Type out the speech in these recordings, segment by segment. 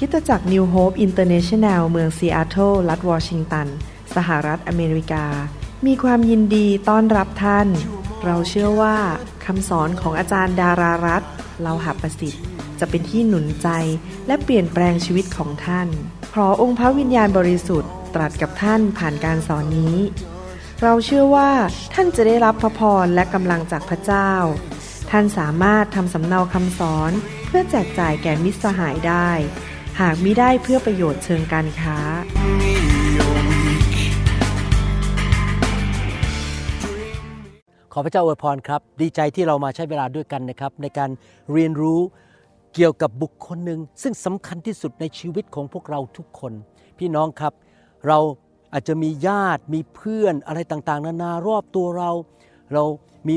คริสตจักร New Hope International เมืองซีแอตเทิลรัฐวอชิงตัน สหรัฐอเมริกา มีความยินดีต้อนรับท่าน เราเชื่อว่าคำสอนของอาจารย์ดารารัตเราหับประสิทธิ์ จะเป็นที่หนุนใจและเปลี่ยนแปลงชีวิตของท่านขอองค์พระวิญญาณบริสุทธิ์ตรัสกับท่านผ่านการสอนนี้ เราเชื่อว่าท่านจะได้รับพระพรและกำลังจากพระเจ้า ท่านสามารถทำสำเนาคำสอนเพื่อแจกจ่ายแก่มิตรสหายได้ หากมิได้เพื่อประโยชน์เชิงการค้า ขอพระเจ้าอวยพรครับ ดีใจที่เรามาใช้เวลาด้วยกันนะครับ ในการเรียนรู้เกี่ยวกับบุคคลหนึ่ง ซึ่งสำคัญที่สุดในชีวิตของพวกเราทุกคน พี่น้องครับ เราอาจจะมีญาติมีเพื่อนอะไรต่างๆ นานารอบตัวเรา เรามี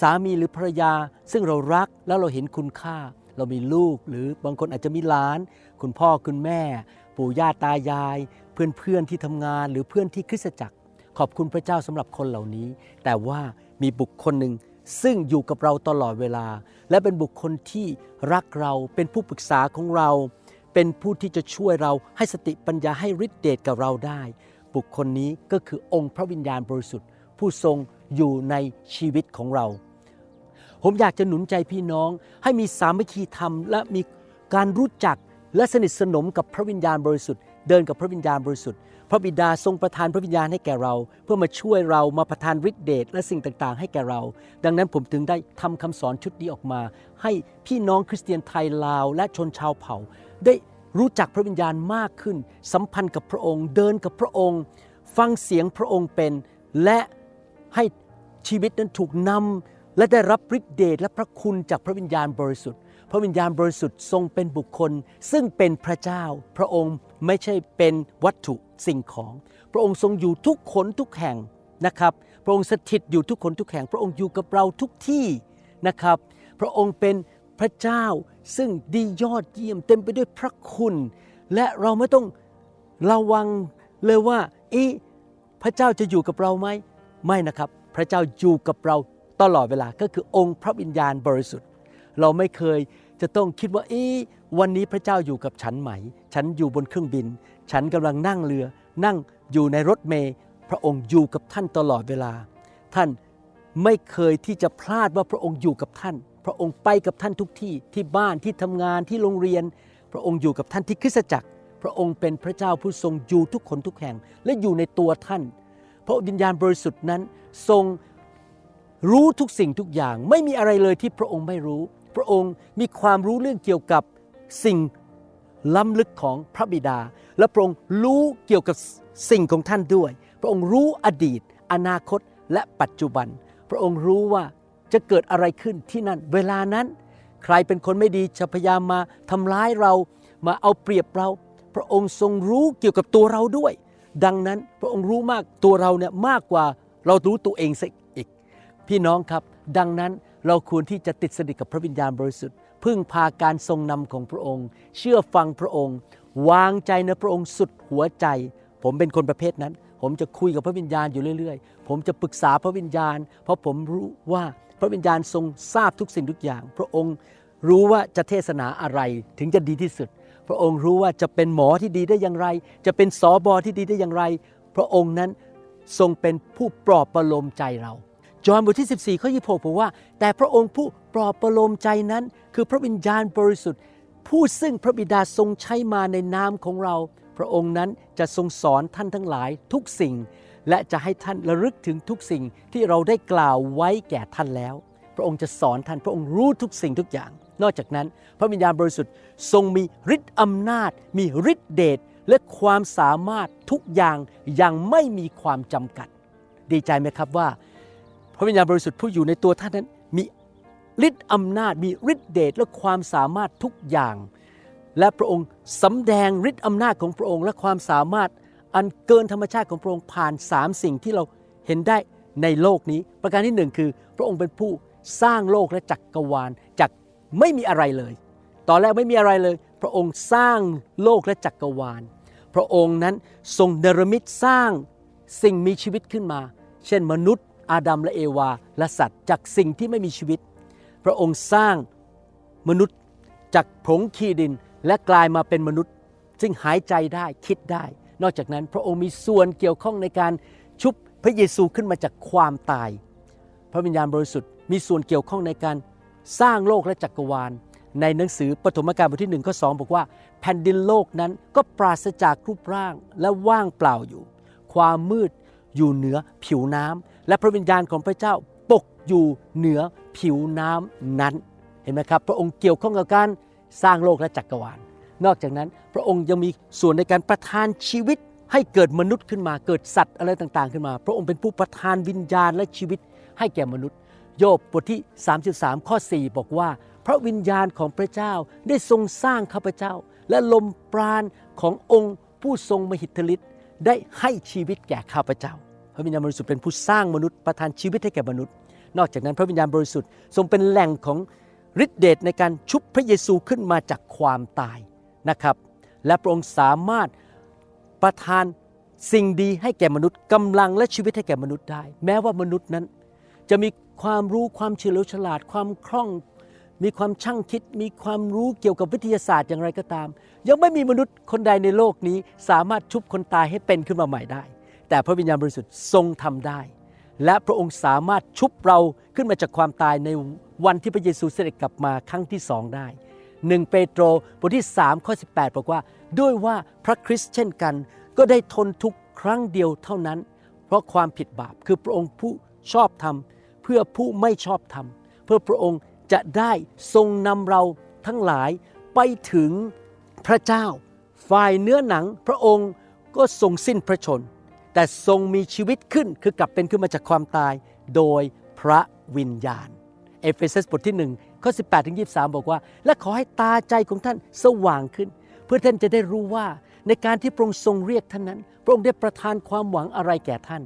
สามีหรือภรรยา ซึ่งเรารักแล้วเราเห็นคุณค่า เรามีลูกหรือบางคนอาจจะมีหลาน คุณพ่อคุณแม่ ปู่ย่าตายาย เพื่อนๆที่ทำงานหรือเพื่อนที่คริสตจักร ขอบคุณพระเจ้าสำหรับคนเหล่านี้ แต่ว่ามีบุคคลหนึ่งซึ่งอยู่กับเราตลอดเวลา และเป็นบุคคลที่รักเราเป็นผู้ปรึกษาของเรา เป็นผู้ที่จะช่วยเราให้สติปัญญาให้ฤทธิเดชกับเราได้ บุคคลนี้ก็คือองค์พระวิญญาณบริสุทธิ์ ผู้ทรงอยู่ในชีวิตของเรา ผมอยากจะหนุนใจพี่น้องให้มีสามัคคีธรรมและมีการรู้จัก และสนิทสนมกับพระวิญญาณบริสุทธิ์เดินกับพระวิญญาณบริสุทธิ์พระบิดาทรงประทานพระวิญญาณให้แก่เรา เพื่อมาช่วยเรามาประทานฤทธิเดชและสิ่งต่างๆ ให้แก่เรา ดังนั้นผมถึงได้ทำคำสอนชุดนี้ออกมา ให้พี่น้องคริสเตียนไทยลาวและชนชาวเผ่า ได้รู้จักพระวิญญาณมากขึ้น สัมพันธ์กับพระองค์ เดินกับพระองค์ ฟังเสียงพระองค์เป็น และให้ชีวิตนั้นถูกนำและได้รับฤทธิเดชและพระคุณจากพระวิญญาณบริสุทธิ์ พระวิญญาณบริสุทธิ์ทรงเป็นบุคคล ซึ่งเป็นพระเจ้า พระองค์ไม่ใช่เป็นวัตถุสิ่งของ พระองค์ทรงอยู่ทุกขนทุกแห่งนะครับ พระองค์สถิตอยู่ทุกขนทุกแห่ง พระองค์อยู่กับเราทุกที่นะครับ พระองค์เป็นพระเจ้าซึ่งดียอดเยี่ยมเต็มไปด้วยพระคุณ และเราไม่ต้องระวังเลยว่าเอ๊ะพระเจ้าจะอยู่กับเราไหมไม่นะครับ พระเจ้าอยู่กับเราตลอดเวลาก็คือองค์พระวิญญาณบริสุทธิ์ เราไม่เคยจะต้องคิดว่าเอ๊วันนี้พระเจ้าอยู่กับฉันไหม ฉันอยู่บนเครื่องบิน ฉันกำลังนั่งเรือ นั่งอยู่ในรถเมล์พระองค์อยู่กับท่านตลอดเวลา ท่านไม่เคยที่จะพลาดว่าพระองค์อยู่กับท่าน พระองค์ไปกับท่านทุกที่ที่บ้านที่ทำงานที่โรงเรียน พระองค์อยู่กับท่านที่คริสตจักร พระองค์เป็นพระเจ้าผู้ทรงอยู่ทุกคนทุกแห่งและอยู่ในตัวท่าน พระวิญญาณบริสุทธิ์นั้นทรงรู้ทุกสิ่งทุกอย่าง ไม่มีอะไรเลยที่พระองค์ไม่รู้ พระองค์มีความรู้เรื่องเกี่ยวกับสิ่งล้ำลึกของพระบิดา และพระองค์รู้เกี่ยวกับสิ่งของท่านด้วย พระองค์รู้อดีต อนาคตและปัจจุบัน พระองค์รู้ว่าจะเกิดอะไรขึ้นที่นั่น เวลานั้น ใครเป็นคนไม่ดีจะพยายามมาทำร้ายเรา มาเอาเปรียบเรา พระองค์ทรงรู้เกี่ยวกับตัวเราด้วย ดังนั้นพระองค์รู้มากตัวเราเนี่ยมากกว่าเรารู้ตัวเองซะอีก พี่น้องครับ ดังนั้น เราควรที่จะติดสนิทกับพระวิญญาณบริสุทธิ์ พึ่งพาการทรงนำของพระองค์ เชื่อฟังพระองค์ วางใจในพระองค์สุดหัวใจ ผมเป็นคนประเภทนั้น ผมจะคุยกับพระวิญญาณอยู่เรื่อย ๆ ผมจะปรึกษาพระวิญญาณ เพราะผมรู้ว่าพระวิญญาณทรงทราบทุกสิ่งทุกอย่าง พระองค์รู้ว่าจะเทศนาอะไรถึงจะดีที่สุด พระองค์รู้ว่าจะเป็นหมอที่ดีได้อย่างไร จะเป็นสอบอที่ดีได้อย่างไร พระองค์นั้นทรงเป็นผู้ปลอบประโลมใจเรา จอห์นบทที่ 14ข้อ26บอกว่า แต่พระองค์ผู้ปลอบประโลมใจนั้น คือพระวิญญาณบริสุทธิ์ ผู้ซึ่งพระบิดาทรงใช้มาในนามของเรา พระองค์นั้นจะทรงสอนท่านทั้งหลายทุกสิ่ง และจะให้ท่านระลึกถึงทุกสิ่งที่เราได้กล่าวไว้แก่ท่านแล้ว พระองค์จะสอนท่านพระองค์รู้ทุกสิ่งทุกอย่าง นอกจากนั้น พระวิญญาณบริสุทธิ์ทรงมีฤทธิ์อำนาจ มีฤทธิเดชและความสามารถทุกอย่างอย่างไม่มีความจำกัด ดีใจไหมครับว่า ระวิญญาณบริสุทธิ์ผู้อยู่ในตัวท่านนั้น มีฤทธิ์อำนาจมีฤทธิเดชและความสามารถทุกอย่าง และพระองค์สำแดงฤทธิ์อำนาจของพระองค์ และความสามารถอันเกินธรรมชาติของพระองค์ผ่านสามสิ่งที่เราเห็นได้ในโลกนี้ ประการที่หนึ่งคือ พระองค์เป็นผู้สร้างโลกและจักกรวาลจากไม่มีอะไรเลย ตอนแรกไม่มีอะไรเลย พระองค์สร้างโลกและจักกรวาล พระองค์นั้นทรงเนรมิตสร้างสิ่งมีชีวิตขึ้นมา เช่นมนุษย์ อาดัมและเอวาและสัตว์จากสิ่งที่ไม่มีชีวิต พระองค์สร้างมนุษย์จากผงขี้ดินและกลายมาเป็นมนุษย์ ซึ่งหายใจได้คิดได้ นอกจากนั้นพระองค์มีส่วนเกี่ยวข้องในการชุบพระเยซูขึ้นมาจากความตาย พระวิญญาณบริสุทธิ์มีส่วนเกี่ยวข้องในการสร้างโลกและจักรวาล ในหนังสือปฐมกาลบทที่หนึ่งข้อสองบอกว่า แผ่นดินโลกนั้นก็ปราศจากรูปร่างและว่างเปล่าอยู่ ความมืดอยู่เหนือผิวน้ำ และพระวิญญาณของพระเจ้าปกอยู่เหนือผิวน้ำนั้น เห็นไหมครับ พระองค์เกี่ยวข้องกับการสร้างโลกและจักรวาล นอกจากนั้นพระองค์ยังมีส่วนในการประทานชีวิตให้เกิดมนุษย์ขึ้นมา เกิดสัตว์อะไรต่างๆ ขึ้นมา พระองค์เป็นผู้ประทานวิญญาณและชีวิตให้แก่มนุษย์ โยบบทที่ 33 ข้อ 4 บอกว่า พระวิญญาณของพระเจ้าได้ทรงสร้างข้าพเจ้า และลมปราณขององค์ผู้ทรงมหิทธิฤทธิ์ได้ให้ชีวิตแก่ข้าพเจ้า พระวิญญาณบริสุทธิ์เป็นผู้สร้างมนุษย์ประทานชีวิตให้แก่มนุษย์ นอกจากนั้นพระวิญญาณบริสุทธิ์ทรงเป็นแหล่งของฤทธิเดชในการชุบพระเยซูขึ้นมาจากความตายนะครับ และพระองค์สามารถประทานสิ่งดีให้แก่มนุษย์กำลังและชีวิตให้แก่มนุษย์ได้ แม้ว่ามนุษย์นั้น จะมีความรู้ความเฉลียวฉลาดความคล่อง มีความช่างคิด มีความรู้เกี่ยวกับวิทยาศาสตร์อย่างไรก็ตาม ยังไม่มีมนุษย์คนใดในโลกนี้สามารถชุบคนตายให้เป็นขึ้นมาใหม่ได้ แต่พระวิญญาณบริสุทธิ์ทรงทำได้ และพระองค์สามารถชุบเราขึ้นมาจากความตายในวันที่พระเยซูเสด็จกลับมาครั้งที่สองได้หนึ่งเปโตรบทที่3ข้อ18 บอกว่า ด้วยว่าพระคริสต์เช่นกัน ก็ได้ทนทุกครั้งเดียวเท่านั้น เพราะความผิดบาปคือพระองค์ผู้ชอบธรรม เพื่อผู้ไม่ชอบธรรม เพื่อพระองค์จะได้ทรงนำเราทั้งหลายไปถึงพระเจ้า ฝ่ายเนื้อหนังพระองค์ก็ทรงสิ้นพระชน แต่ทรงมีชีวิตขึ้นคือกลับเป็นขึ้นมาจากความตาย โดยพระวิญญาณ เอเฟซัสบทที่1ข้อ18ถึง23 บอกว่า และขอให้ตาใจของท่านสว่างขึ้น เพื่อท่านจะได้รู้ว่าในการที่พระองค์ทรงเรียกท่านนั้น พระองค์ได้ประทานความหวังอะไรแก่ท่าน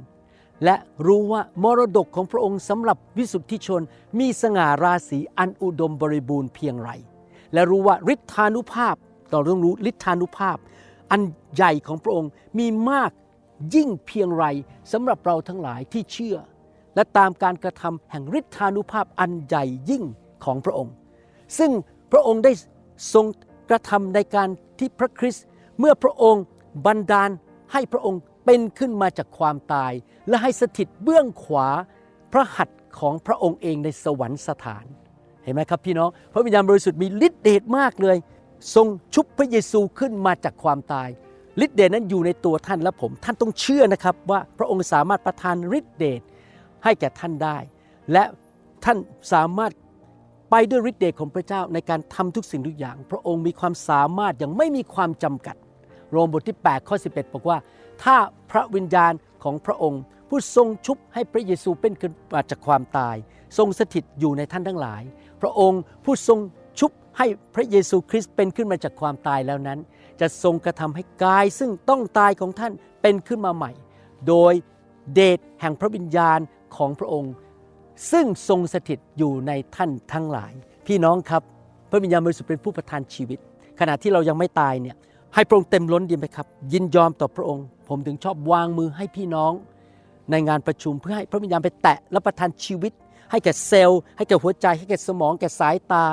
และรู้ว่ามรดกของพระองค์สำหรับวิสุทธิชนมีสง่าราศีอันอุดมบริบูรณ์เพียงไร และรู้ว่าฤทธานุภาพเราต้องรู้ฤทธานุภาพ อันใหญ่ของพระองค์มีมาก ยิ่งเพียงไรสำหรับเราทั้งหลายที่เชื่อ และตามการกระทำแห่งฤทธานุภาพอันใหญ่ยิ่งของพระองค์ ซึ่งพระองค์ได้ทรงกระทำในการที่พระคริสต์เมื่อพระองค์บันดาลให้พระองค์เป็นขึ้นมาจากความตาย และให้สถิตเบื้องขวาพระหัตถ์ของพระองค์เองในสวรรคสถาน เห็นไหมครับพี่น้องพระวิญญาณบริสุทธิ์มีฤทธิเดชมากเลย ทรงชุบพระเยซูขึ้นมาจากความตาย ฤทธิเดชนั้นอยู่ในตัวท่านและผม ท่านต้องเชื่อนะครับว่าพระองค์สามารถประทานฤทธิเดชให้แก่ท่านได้ และท่านสามารถไปด้วยฤทธิเดชของพระเจ้าในการทำทุกสิ่งทุกอย่าง พระองค์มีความสามารถอย่างไม่มีความจำกัด โรมบทที่ 8 ข้อ 11 บอกว่า ถ้าพระวิญญาณของพระองค์ ผู้ทรงชุบให้พระเยซูเป็นขึ้นมาจากความตาย ทรงสถิตอยู่ในท่านทั้งหลาย พระองค์ผู้ทรงชุบให้พระเยซูคริสต์เป็นขึ้นมาจากความตายแล้วนั้น จะทรงกระทำให้กายซึ่งต้องตายของท่านเป็นขึ้นมาใหม่ โดยเดชแห่งพระวิญญาณของพระองค์ ซึ่งทรงสถิตอยู่ในท่านทั้งหลาย พี่น้องครับ พระวิญญาณบริสุทธิ์เป็นผู้ประทานชีวิต ขณะที่เรายังไม่ตายเนี่ยให้พระองค์เต็มล้นดีไหมครับ ยินยอมต่อพระองค์ ผมถึงชอบวางมือให้พี่น้อง ในงานประชุมเพื่อให้พระวิญญาณไปแตะและประทานชีวิต ให้แก่เซลล์ ให้แก่หัวใจ ให้แก่สมอง แก่สายตา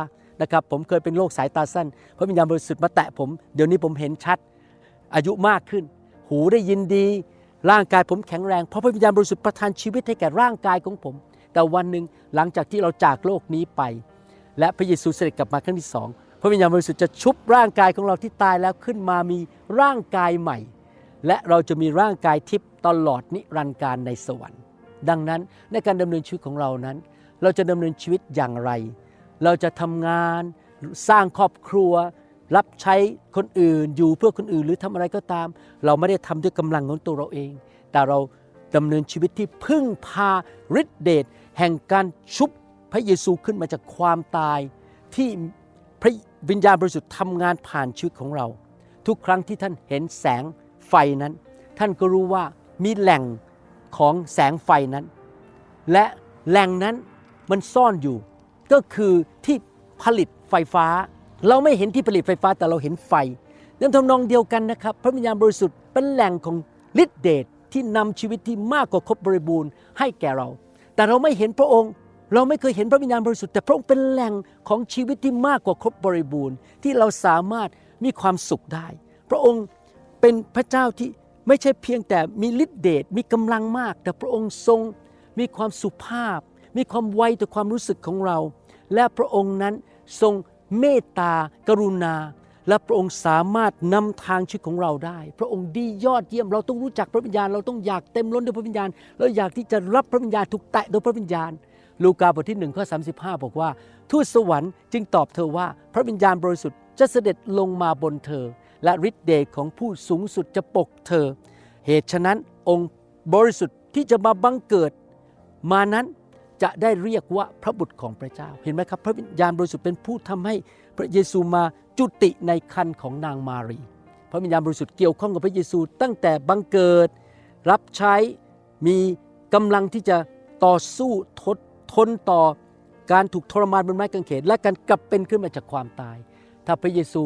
นะครับผมเคยเป็นโรคสายตาสั้นพระวิญญาณบริสุทธิ์มาแตะผม เดี๋ยวนี้ผมเห็นชัด อายุมากขึ้น หูได้ยินดี ร่างกายผมแข็งแรงเพราะพระวิญญาณบริสุทธิ์ประทานชีวิตให้แก่ร่างกายของผม แต่วันหนึ่งหลังจากที่เราจากโลกนี้ไป และพระเยซูเสด็จกลับมาครั้งที่สองพระวิญญาณบริสุทธิ์จะชุบร่างกายของเราที่ตายแล้วขึ้นมามีร่างกายใหม่ และเราจะมีร่างกายทิพย์ตลอดนิรันดร์การในสวรรค์ ดังนั้นในการดำเนินชีวิตของเรานั้น เราจะดำเนินชีวิตอย่างไร เราจะทำงานสร้างครอบครัว รับใช้คนอื่นอยู่เพื่อคนอื่นหรือทำอะไรก็ตาม เราไม่ได้ทำด้วยกำลังของตัวเราเอง แต่เราดำเนินชีวิตที่พึ่งพาฤทธิเดชแห่งการชุบพระเยซูขึ้นมาจากความตาย ที่พระวิญญาณบริสุทธิ์ทำงานผ่านชีวิตของเรา ทุกครั้งที่ท่านเห็นแสงไฟนั้น ท่านก็รู้ว่ามีแหล่งของแสงไฟนั้น และแหล่งนั้นมันซ่อนอยู่ ก็คือที่ผลิตไฟฟ้า เราไม่เห็นที่ผลิตไฟฟ้าแต่เราเห็นไฟนั่นทำนองเดียวกันนะครับ พระวิญญาณบริสุทธิ์เป็นแหล่งของฤทธิเดชที่นำชีวิตที่มากกว่าครบบริบูรณ์ให้แก่เรา แต่เราไม่เห็นพระองค์ เราไม่เคยเห็นพระวิญญาณบริสุทธิ์แต่พระองค์เป็นแหล่งของชีวิตที่มากกว่าครบบริบูรณ์ ที่เราสามารถมีความสุขได้ พระองค์เป็นพระเจ้าที่ไม่ใช่เพียงแต่มีฤทธิเดชมีกำลังมาก แต่พระองค์ทรงมีความสุภาพ มีความไวต่อความรู้สึกของเรา และพระองค์นั้นทรงเมตตากรุณา และพระองค์สามารถนำทางชีวิตของเราได้ พระองค์ดียอดเยี่ยมเราต้องรู้จักพระวิญญาณ เราต้องอยากเต็มล้นด้วยพระวิญญาณเราอยากที่จะรับพระวิญญาณถูกแตะโดยพระวิญญาณ ลูกาบทที่หนึ่งข้อสาบอกว่า ทูตสวรรค์จึงตอบเธอว่าพระวิญญาณบริสุทธิ์จะเสด็จลงมาบนเธอ และฤทธิเดชของผู้สูงสุดจะปกเธอ เหตุฉะนั้นองค์บริสุทธิ์ที่จะมาบังเกิด มานั้น จะได้เรียกว่าพระบุตรของพระเจ้า เห็นไหมครับ พระวิญญาณบริสุทธิ์เป็นผู้ทำให้พระเยซูมาจุติในคันของนางมารี พระวิญญาณบริสุทธิ์เกี่ยวข้องกับพระเยซูตั้งแต่บังเกิด รับใช้มีกำลังที่จะต่อสู้ทดทนต่อการถูกทรมานบนไม้กางเขนและการกลับเป็นขึ้นมาจากความตาย ถ้าพระเยซู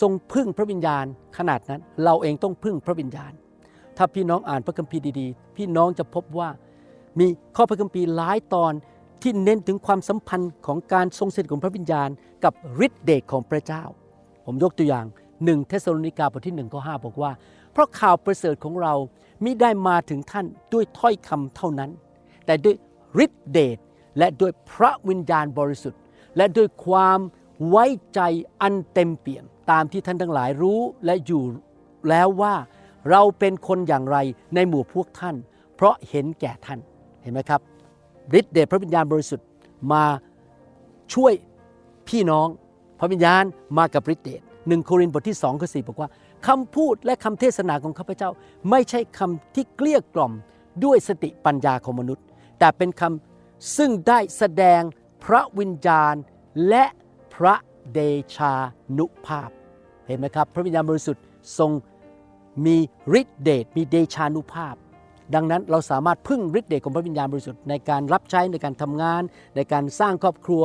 ทรงพึ่งพระวิญญาณขนาดนั้น เราเองต้องพึ่งพระวิญญาณ ถ้าพี่น้องอ่านพระคัมภีร์ดีๆ พี่น้องจะพบว่า มีข้อพระคัมภีร์หลายตอนที่เน้นถึงความสัมพันธ์ของการทรงสถิตของพระวิญญาณ กับฤทธิเดชของพระเจ้า ผมยกตัวอย่างหนึ่งเทสโลนิกาบทที่หนึ่งข้อห้าบอกว่า เพราะข่าวประเสริฐของเรามิได้มาถึงท่านด้วยถ้อยคำเท่านั้น แต่ด้วยฤทธิเดชและด้วยพระวิญญาณบริสุทธิ์ และด้วยความไว้ใจอันเต็มเปี่ยม ตามที่ท่านทั้งหลายรู้และอยู่แล้วว่าเราเป็นคนอย่างไรในหมู่พวกท่าน เพราะเห็นแก่ท่าน เห็นไหมครับฤทธิเดชพระวิญญาณบริสุทธิ์มาช่วยพี่น้อง พระวิญญาณมากับฤทธิเดชหนึ่งโครินธ์บทที่สองข้อสี่บอกว่าคำพูดและคำเทศนาของข้าพเจ้า ไม่ใช่คำที่เกลี้ยกล่อมด้วยสติปัญญาของมนุษย์ แต่เป็นคำซึ่งได้แสดงพระวิญญาณและพระเดชานุภาพ เห็นไหมครับ พระวิญญาณบริสุทธิ์ทรงมีฤทธิเดชมีเดชานุภาพ ดังนั้นเราสามารถพึ่งฤทธิ์เดชของพระวิญญาณบริสุทธิ์ในการรับใช้ในการทำงาน ในการสร้างครอบครัว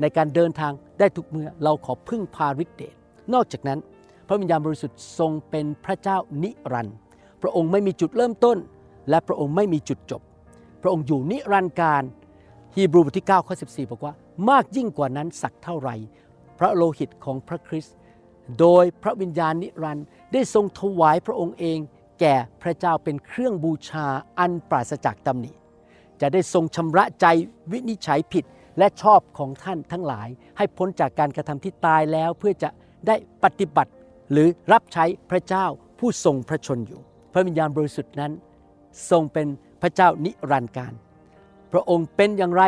ในการเดินทางได้ทุกเมื่อเราขอพึ่งพาฤทธิ์เดชนอกจากนั้น พระวิญญาณบริสุทธิ์ทรงเป็นพระเจ้านิรันดร์พระองค์ไม่มีจุดเริ่มต้น และพระองค์ไม่มีจุดจบ พระองค์อยู่นิรันดร์การฮีบรูบทที่9ข้อ14 บอกว่ามากยิ่งกว่านั้นสักเท่าไหร่ พระโลหิตของพระคริสต์โดยพระวิญญาณนิรันดร์ได้ทรงถวายพระองค์เอง แก่พระเจ้าเป็นเครื่องบูชาอันปราศจากตำหนิ จะได้ทรงชำระใจวินิจฉัยผิดและชอบของท่านทั้งหลาย ให้พ้นจากการกระทำที่ตายแล้วเพื่อจะได้ปฏิบัติหรือรับใช้พระเจ้าผู้ทรงพระชนอยู่ พระวิญญาณบริสุทธิ์นั้น ทรงเป็นพระเจ้านิรันดร์การ พระองค์เป็นอย่างไร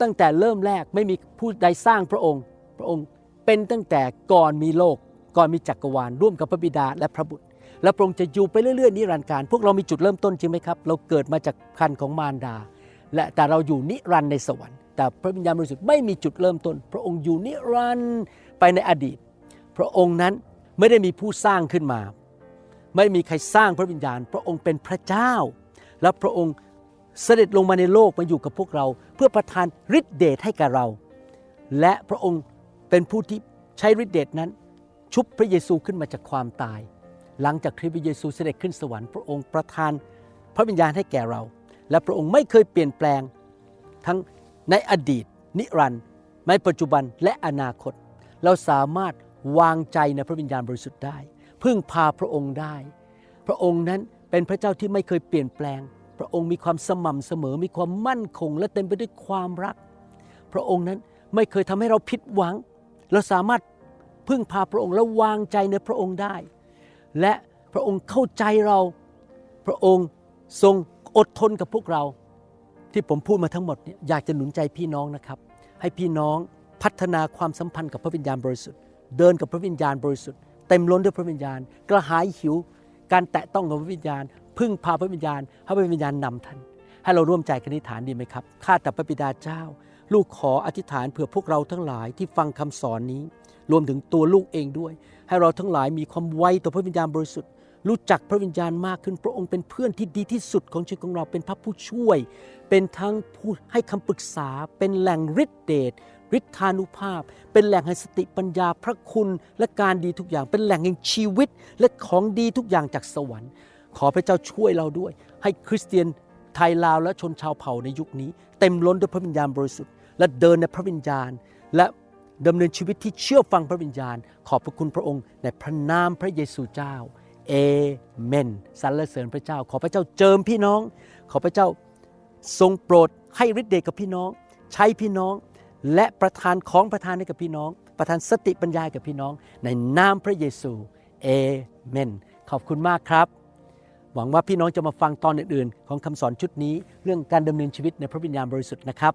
ตั้งแต่เริ่มแรกไม่มีผู้ใดสร้างพระองค์ พระองค์เป็นตั้งแต่ก่อนมีโลกก่อนมีจักรวาลร่วมกับพระบิดาและพระบุตร และพระองค์จะอยู่ไปเรื่อยๆนิรันดร์การพวกเรามีจุดเริ่มต้นจริงไหมครับ เราเกิดมาจากคันของมารดา และแต่เราอยู่นิรันดร์ในสวรรค์แต่พระวิญญาณบริสุทธิ์ไม่มีจุดเริ่มต้น พระองค์อยู่นิรันดร์ไปในอดีต พระองค์นั้นไม่ได้มีผู้สร้างขึ้นมา ไม่มีใครสร้างพระวิญญาณ พระองค์เป็นพระเจ้า และพระองค์เสด็จลงมาในโลกมาอยู่กับพวกเรา เพื่อประทานฤทธิเดชให้กับเรา และพระองค์เป็นผู้ที่ใช้ฤทธิเดชนั้น ชุบพระเยซูขึ้นมาจากความตาย หลังจากที่พระเยซูเสด็จขึ้นสวรรค์พระองค์ประทานพระวิญญาณให้แก่เรา และพระองค์ไม่เคยเปลี่ยนแปลงทั้งในอดีต นิรันดร์ในปัจจุบันและอนาคต เราสามารถวางใจในพระวิญญาณบริสุทธิ์ได้ พึ่งพาพระองค์ได้ พระองค์นั้นเป็นพระเจ้าที่ไม่เคยเปลี่ยนแปลง พระองค์มีความสม่ำเสมอมีความมั่นคง และเต็มไปด้วยความรัก พระองค์นั้นไม่เคยทำให้เราผิดหวัง เราสามารถพึ่งพาพระองค์และวางใจในพระองค์ได้ และพระองค์เข้าใจเรา พระองค์ทรงอดทนกับพวกเรา ที่ผมพูดมาทั้งหมดเนี่ยอยากจะหนุนใจพี่น้องนะครับ ให้พี่น้องพัฒนาความสัมพันธ์กับพระวิญญาณบริสุทธิ์ เดินกับพระวิญญาณบริสุทธิ์เต็มล้นด้วยพระวิญญาณ กระหายหิว การแตะต้องกับพระวิญญาณ พึ่งพาพระวิญญาณให้พระวิญญาณนำท่าน ให้เราร่วมใจกันอธิษฐานดีไหมครับข้าแต่พระบิดาเจ้า ลูกขออธิษฐานเผื่อพวกเราทั้งหลายที่ฟังคำสอนนี้ รวมถึงตัวลูกเองด้วย ให้เราทั้งหลายมีความไวต่อพระวิญญาณบริสุทธิ์รู้จักพระวิญญาณมากขึ้น พระองค์เป็นเพื่อนที่ดีที่สุดของชีวิตของเรา เป็นพระผู้ช่วย เป็นทั้งผู้ให้คำปรึกษา เป็นแหล่งฤทธิเดชฤทธานุภาพ เป็นแหล่งแห่งสติปัญญา พระคุณและการดีทุกอย่าง เป็นแหล่งแห่งชีวิตและของดีทุกอย่างจากสวรรค์ ขอพระเจ้าช่วยเราด้วย ให้คริสเตียนไทยลาวและชนชาวเผ่าในยุคนี้ เต็มล้นด้วยพระวิญญาณบริสุทธิ์ และเดินในพระวิญญาณ และดำเนินชีวิตที่เชื่อฟังพระวิญญาณ ขอบพระคุณพระองค์ในพระนามพระเยซูเจ้าเอเมนสรรเสริญพระเจ้า ขอพระเจ้าเจิมพี่น้อง ขอพระเจ้าทรงโปรดให้ฤทธิ์เดชกับพี่น้อง ใช้พี่น้อง และประทานของประทานให้กับพี่น้อง ประทานสติปัญญากับพี่น้อง ในนามพระเยซูเอเมนขอบคุณมากครับ หวังว่าพี่น้องจะมาฟังตอนอื่นๆ ของคำสอนชุดนี้ เรื่องการดำเนินชีวิตในพระวิญญาณบริสุทธิ์นะครับ